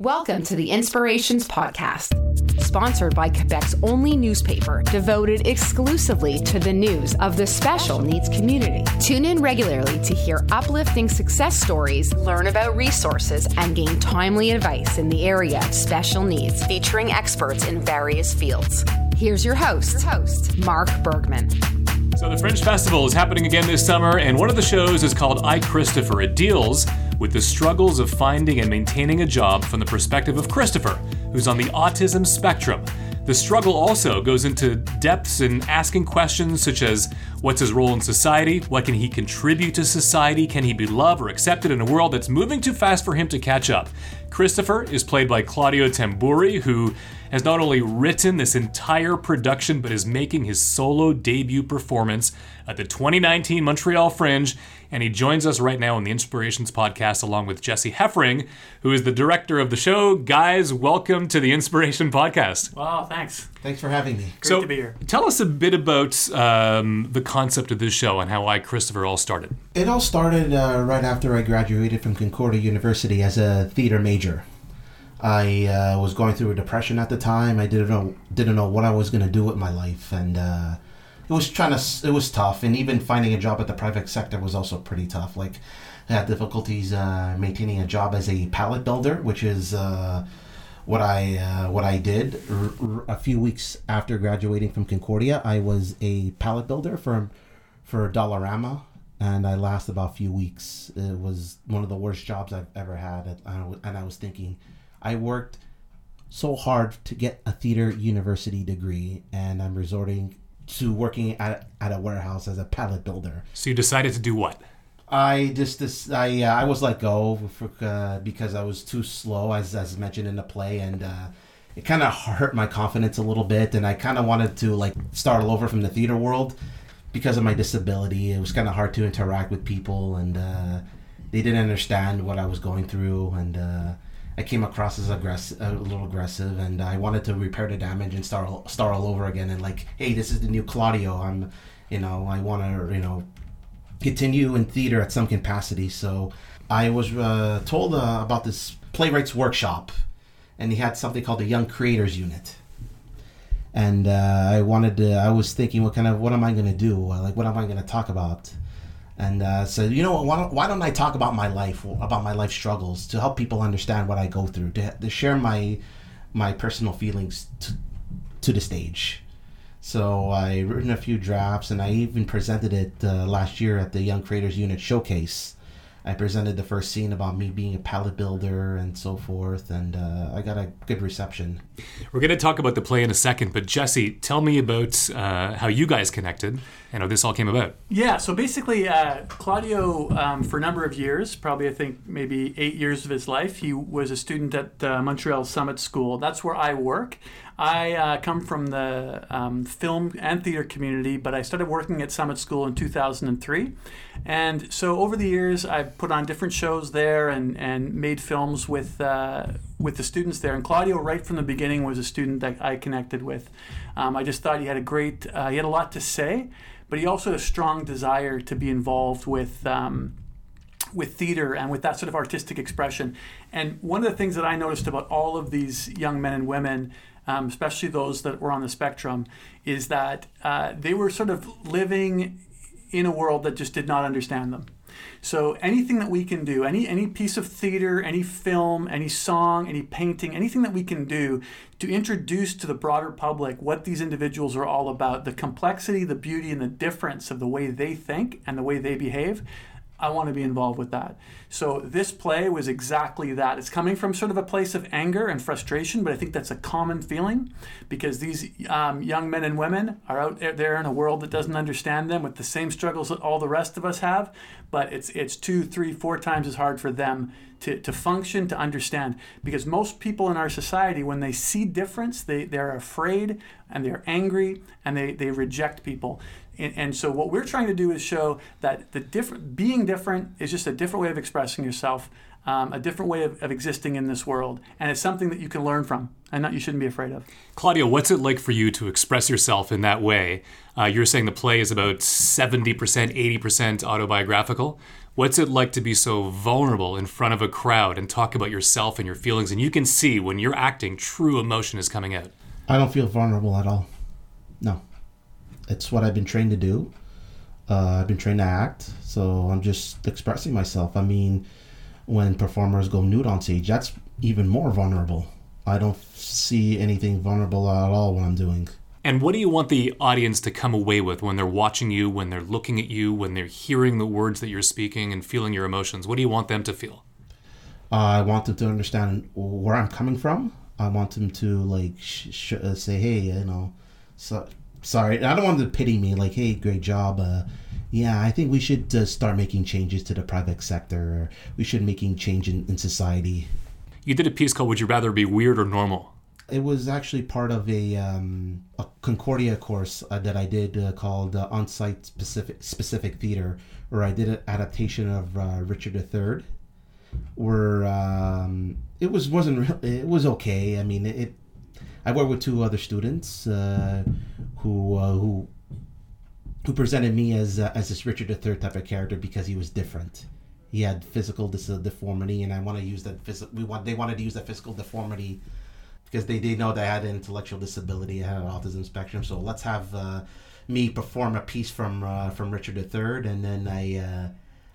Welcome to the Inspirations Podcast, sponsored by Quebec's only newspaper devoted exclusively to the news of the special needs community. Tune in regularly to hear uplifting success stories, learn about resources, and gain timely advice in the area of special needs, featuring experts in various fields. Here's your host, your host Mark Bergman. So, the Fringe Festival is happening again this summer, and one of the shows is called I Christopher. It deals with the struggles of finding and maintaining a job from the perspective of Christopher, who's on the autism spectrum. The struggle also goes into depths in asking questions such as what's his role in society? What can he contribute to society? Can he be loved or accepted in a world that's moving too fast for him to catch up? Christopher is played by Claudio Tamburri, who has not only written this entire production, but is making his solo debut performance at the 2019 Montreal Fringe. And he joins us right now on the Inspirations podcast, along with Jesse Heffring, who is the director of the show. Guys, welcome to the Inspiration Podcast. Wow, thanks. Thanks for having me. Great so, to be here. Tell us a bit about um, the concept of this show and how I, Christopher, all started. It all started uh, right after I graduated from Concordia University as a theater major. I uh, was going through a depression at the time. I didn't know didn't know what I was going to do with my life, and uh, it was trying to it was tough. And even finding a job at the private sector was also pretty tough. Like I had difficulties uh, maintaining a job as a pallet builder, which is uh, what I uh, what I did. R- r- a few weeks after graduating from Concordia, I was a pallet builder for for Dollarama, and I lasted about a few weeks. It was one of the worst jobs I've ever had, and I was thinking I worked so hard to get a theater university degree, and I'm resorting to working at, at a warehouse as a pallet builder. So you decided to do what? I just this I uh, I was let go for, uh, because I was too slow, as as mentioned in the play, and uh, it kind of hurt my confidence a little bit, and I kind of wanted to like start all over from the theater world because of my disability. It was kind of hard to interact with people, and uh, they didn't understand what I was going through, and uh, I came across as aggressive, a little aggressive, and I wanted to repair the damage and start start all over again. And like, hey, this is the new Claudio. I'm, you know, I want to, you know, continue in theater at some capacity. So I was uh, told uh, about this playwrights workshop, and he had something called the Young Creators Unit. And uh, I wanted to. I was thinking, what kind of, what am I going to do? Like, what am I going to talk about? And uh, said, you know, why don't, why don't I talk about my life, about my life struggles, to help people understand what I go through, to, to share my my personal feelings to to the stage. So I written a few drafts, and I even presented it uh, last year at the Young Creators Unit Showcase. I presented the first scene about me being a pallet builder and so forth, and uh, I got a good reception. We're going to talk about the play in a second, but Jesse, tell me about uh, how you guys connected and how this all came about. Yeah, so basically, uh, Claudio, um, for a number of years, probably I think maybe eight years of his life, he was a student at uh, Montreal Summit School. That's where I work. I uh, come from the um, film and theater community, but I started working at Summit School in 2003. And so over the years, I've put on different shows there and, and made films with, uh, with the students there. And Claudio, right from the beginning, was a student that I connected with. Um, I just thought he had a great, uh, he had a lot to say, but he also had a strong desire to be involved with. Um, with theater and with that sort of artistic expression. And one of the things that I noticed about all of these young men and women um, especially those that were on the spectrum, is that uh, they were sort of living in a world that just did not understand them. So anything that we can do, any any piece of theater, any film, any song, any painting, anything that we can do to introduce to the broader public what these individuals are all about, the complexity, the beauty, and the difference of the way they think and the way they behave, I want to be involved with that. So this play was exactly that. It's coming from sort of a place of anger and frustration, but I think that's a common feeling because these um, young men and women are out there in a world that doesn't understand them with the same struggles that all the rest of us have. But it's it's two, three, four times as hard for them to, to function, to understand. Because most people in our society, when they see difference, they, they're afraid and they're angry and they, they reject people. And, and, so what we're trying to do is show that the different being different is just a different way of expressing yourself, um, a different way of, of, existing in this world, and it's something that you can learn from and that you shouldn't be afraid of. Claudio, what's it like for you to express yourself in that way? Uh, you're saying the play is about 70%, 80% autobiographical. What's it like to be so vulnerable in front of a crowd and talk about yourself and your feelings? And you can see when you're acting, true emotion is coming out. I don't feel vulnerable at all. No. It's what I've been trained to do. Uh, I've been trained to act, so I'm just expressing myself. I mean, when performers go nude on stage, that's even more vulnerable. I don't see anything vulnerable at all when I'm doing. And what do you want the audience to come away with when they're watching you, when they're looking at you, when they're hearing the words that you're speaking and feeling your emotions? What do you want them to feel? Uh, I want them to understand where I'm coming from. I want them to like sh- sh- say, "Hey, you know, so, sorry." I don't want them to pity me. Like, "Hey, great job." Uh, yeah, I think we should uh, start making changes to the private sector. Or we should making change in, in society. You did a piece called "Would You Rather Be Weird or Normal." It was actually part of a, um, a Concordia course uh, that I did uh, called uh, On-Site Specific Specific Theater, where I did an adaptation of uh, Richard III. Where um, it was wasn't really, it was okay. I mean, it. I worked with two other students uh, who uh, who who presented me as as this Richard III type of character because he was different. He had physical dis- deformity, and I want to use that. Phys- we want they wanted to use that physical deformity because they did know that I had an intellectual disability, I had an autism spectrum. So let's have uh, me perform a piece from uh, from Richard III, and then I uh,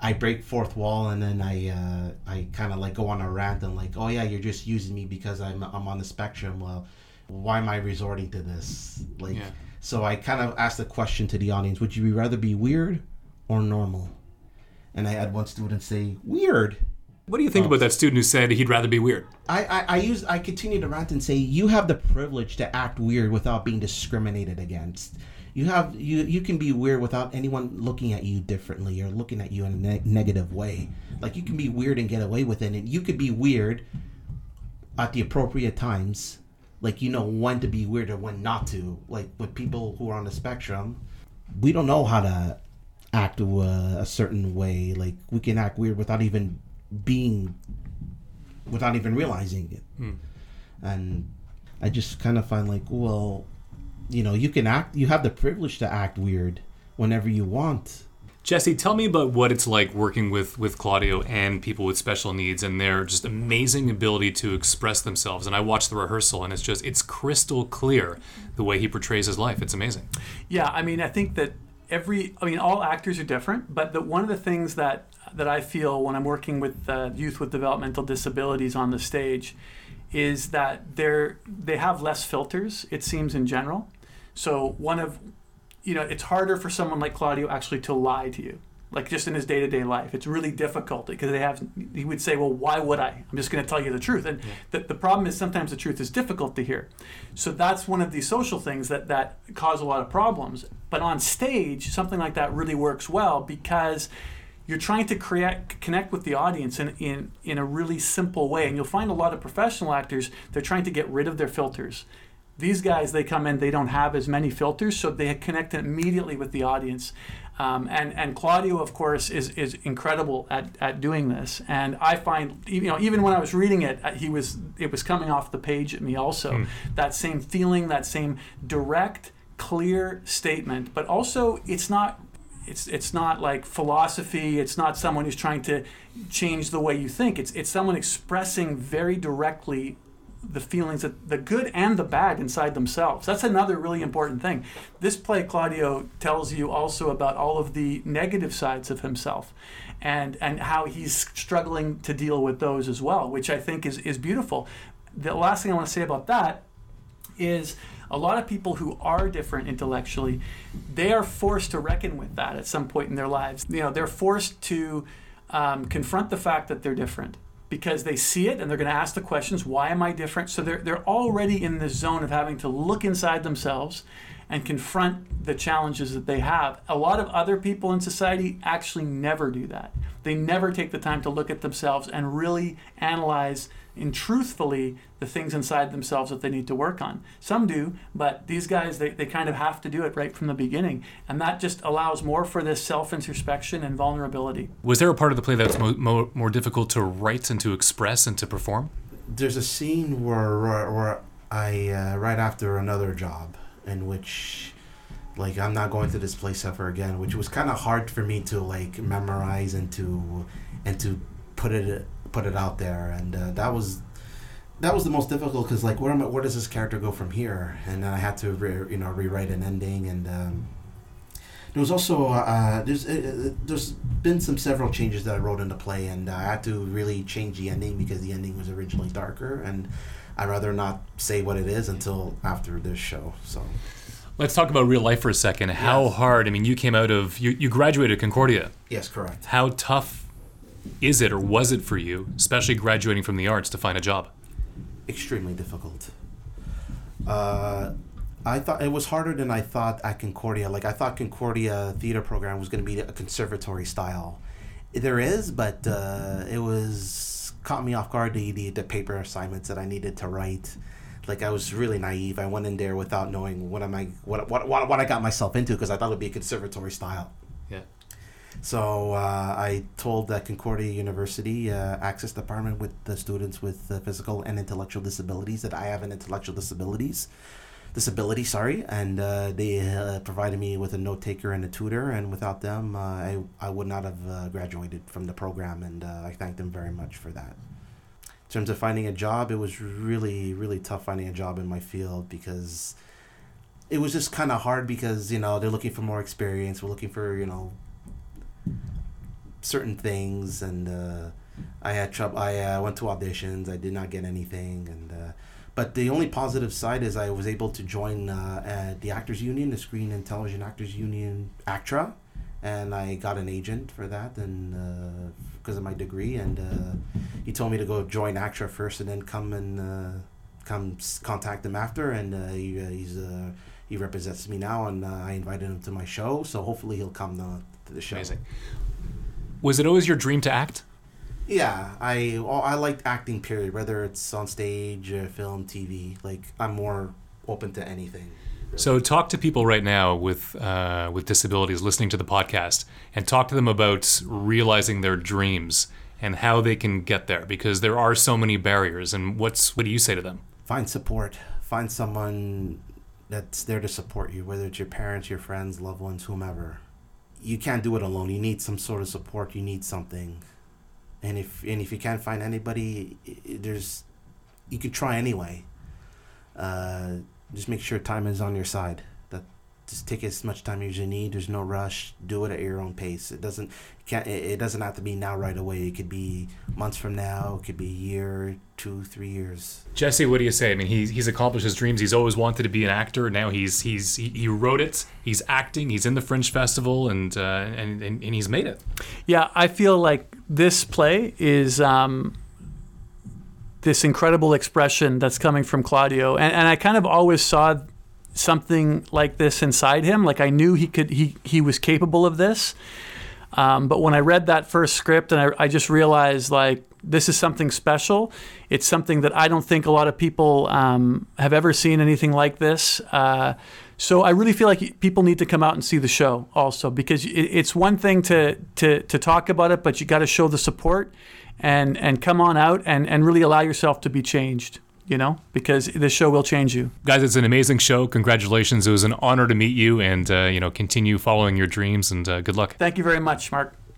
I break fourth wall, and then I uh, I kind of like go on a rant and like, oh yeah, you're just using me because I'm I'm on the spectrum. Well, why am I resorting to this? Like, yeah. so I kind of asked the question to the audience: Would you rather be weird or normal? And I had one student say, "Weird." What do you think oh. about that student who said he'd rather be weird? I, I, I use I continue to rant and say you have the privilege to act weird without being discriminated against. You have you you can be weird without anyone looking at you differently or looking at you in a ne- negative way. Like you can be weird and get away with it, and you could be weird at the appropriate times. Like you know when to be weird or when not to. Like with people who are on the spectrum, we don't know how to act a, a certain way. Like we can act weird without even being without even realizing it. Hmm. And I just kind of find like, well, you know, you can act, you have the privilege to act weird whenever you want. Jesse, tell me about what it's like working with with Claudio and people with special needs and their just amazing ability to express themselves. And I watched the rehearsal, and it's just it's crystal clear the way he portrays his life. It's amazing. Yeah, I mean, I think that every, I mean, all actors are different, but the, one of the things that that I feel when I'm working with uh, youth with developmental disabilities on the stage is that they're they have less filters. It seems in general. So one of you know it's harder for someone like Claudio actually to lie to you like just in his day-to-day life. It's really difficult because they have he would say well why would i? I'm just going to tell you the truth. And yeah. the, the problem is sometimes the truth is difficult to hear. So that's one of these social things that that cause a lot of problems. But on stage something like that really works well because you're trying to create connect with the audience in, in, in a really simple way. And you'll find a lot of professional actors they're trying to get rid of their filters these guys they come in they don't have as many filters so they connect immediately with the audience um, and and Claudio of course is is incredible at, at doing this and I find you know even when I was reading it uh, he was it was coming off the page at me also mm. that same feeling that same direct clear statement but also it's not it's it's not like philosophy. It's not someone who's trying to change the way you think. It's it's someone expressing very directly the feelings that the good and the bad inside themselves. That's another really important thing. This play Claudio tells you also about all of the negative sides of himself and and how he's struggling to deal with those as well, which I think is is beautiful. The last thing I want to say about that is a lot of people who are different intellectually, they are forced to reckon with that at some point in their lives. You know, they're forced to um, confront the fact that they're different because they see it and they're going to ask the questions why am i different? So they're, they're already in this zone of having to look inside themselves and confront the challenges that they have. A lot of other people in society actually never do that. They never take the time to look at themselves and really analyze and truthfully the things inside themselves that they need to work on. Some do, but these guys, they, they kind of have to do it right from the beginning. And that just allows more for this self introspection and vulnerability. Was there a part of the play that's mo- mo- more difficult to write and to express and to perform? There's a scene where, where I, uh, right after another job, in which like I'm not going to this place ever again, which was kind of hard for me to like memorize and to and to put it put it out there, and uh, that was that was the most difficult because like where am I, where does this character go from here? And then I had to re, you know rewrite an ending, and um, there was also uh, there's uh, there's been some several changes that I wrote in the play, and I had to really change the ending because the ending was originally darker, and I'd rather not say what it is until after this show. So. Let's talk about real life for a second. How Yes. hard? I mean, you came out of you, you graduated Concordia. Yes, correct. How tough is it or was it for you, especially graduating from the arts, to find a job? extremely difficult. Uh, I thought it was harder than I thought at Concordia. Like I thought Concordia theater program was going to be a conservatory style. There is, but uh, it was caught me off guard the, the the paper assignments that I needed to write. Like I was really naive. I went in there without knowing what am I what what what, what I got myself into because I thought it would be a conservatory style. So uh, I told the Concordia University uh, Access Department with the students with uh, physical and intellectual disabilities that I have an intellectual disabilities disability, sorry, and uh, they uh, provided me with a note taker and a tutor, and without them, uh, I I would not have uh, graduated from the program, and uh, I thank them very much for that. In terms of finding a job, it was really really tough finding a job in my field because it was just kind of hard because you know they're looking for more experience, we're looking for you know certain things and uh, I had trouble. I uh, went to auditions. I did not get anything, and uh, but the only positive side is I was able to join uh, uh, the Actors Union, the Screen and Television Actors Union, ACTRA, and I got an agent for that, and because of my degree, and uh, he told me to go join ACTRA first, and then come and uh, come contact him after, and uh, he, uh, he's. Uh, he represents me now, and uh, I invited him to my show, so hopefully he'll come to, to the show. Amazing. Was it always your dream to act? Yeah, I I liked acting. Period. Whether it's on stage, uh, film, TV. Like I'm more open to anything. So talk to people right now with uh, with disabilities listening to the podcast, and talk to them about realizing their dreams and how they can get there, because there are so many barriers. And what's what do you say to them? Find support. Find someone that's there to support you. Whether it's your parents, your friends, loved ones, whomever. You can't do it alone. You need some sort of support. You need something. And if and if you can't find anybody, there's you could try anyway. Uh, just make sure time is on your side. That just take as much time as you need. There's no rush. Do it at your own pace. It doesn't can't it, it doesn't have to be now right away. It could be months from now. It could be a year, two, three years. Jesse, what do you say? I mean, he's he's accomplished his dreams. He's always wanted to be an actor. Now he's he's he, he wrote it. He's acting. He's in the Fringe Festival, and uh, and, and and he's made it. Yeah, I feel like this play is um, this incredible expression that's coming from Claudio, and, and I kind of always saw something like this inside him. Like I knew he could, he he was capable of this. Um, but when I read that first script, and I, I just realized like this is something special. It's something that I don't think a lot of people um, have ever seen anything like this. Uh, so I really feel like people need to come out and see the show also because it's one thing to, to to talk about it, but you got to show the support and and come on out and and really allow yourself to be changed. You know, because the show will change you. Guys, it's an amazing show. Congratulations! It was an honor to meet you, and uh, you know, continue following your dreams. And uh, good luck. Thank you very much, Mark.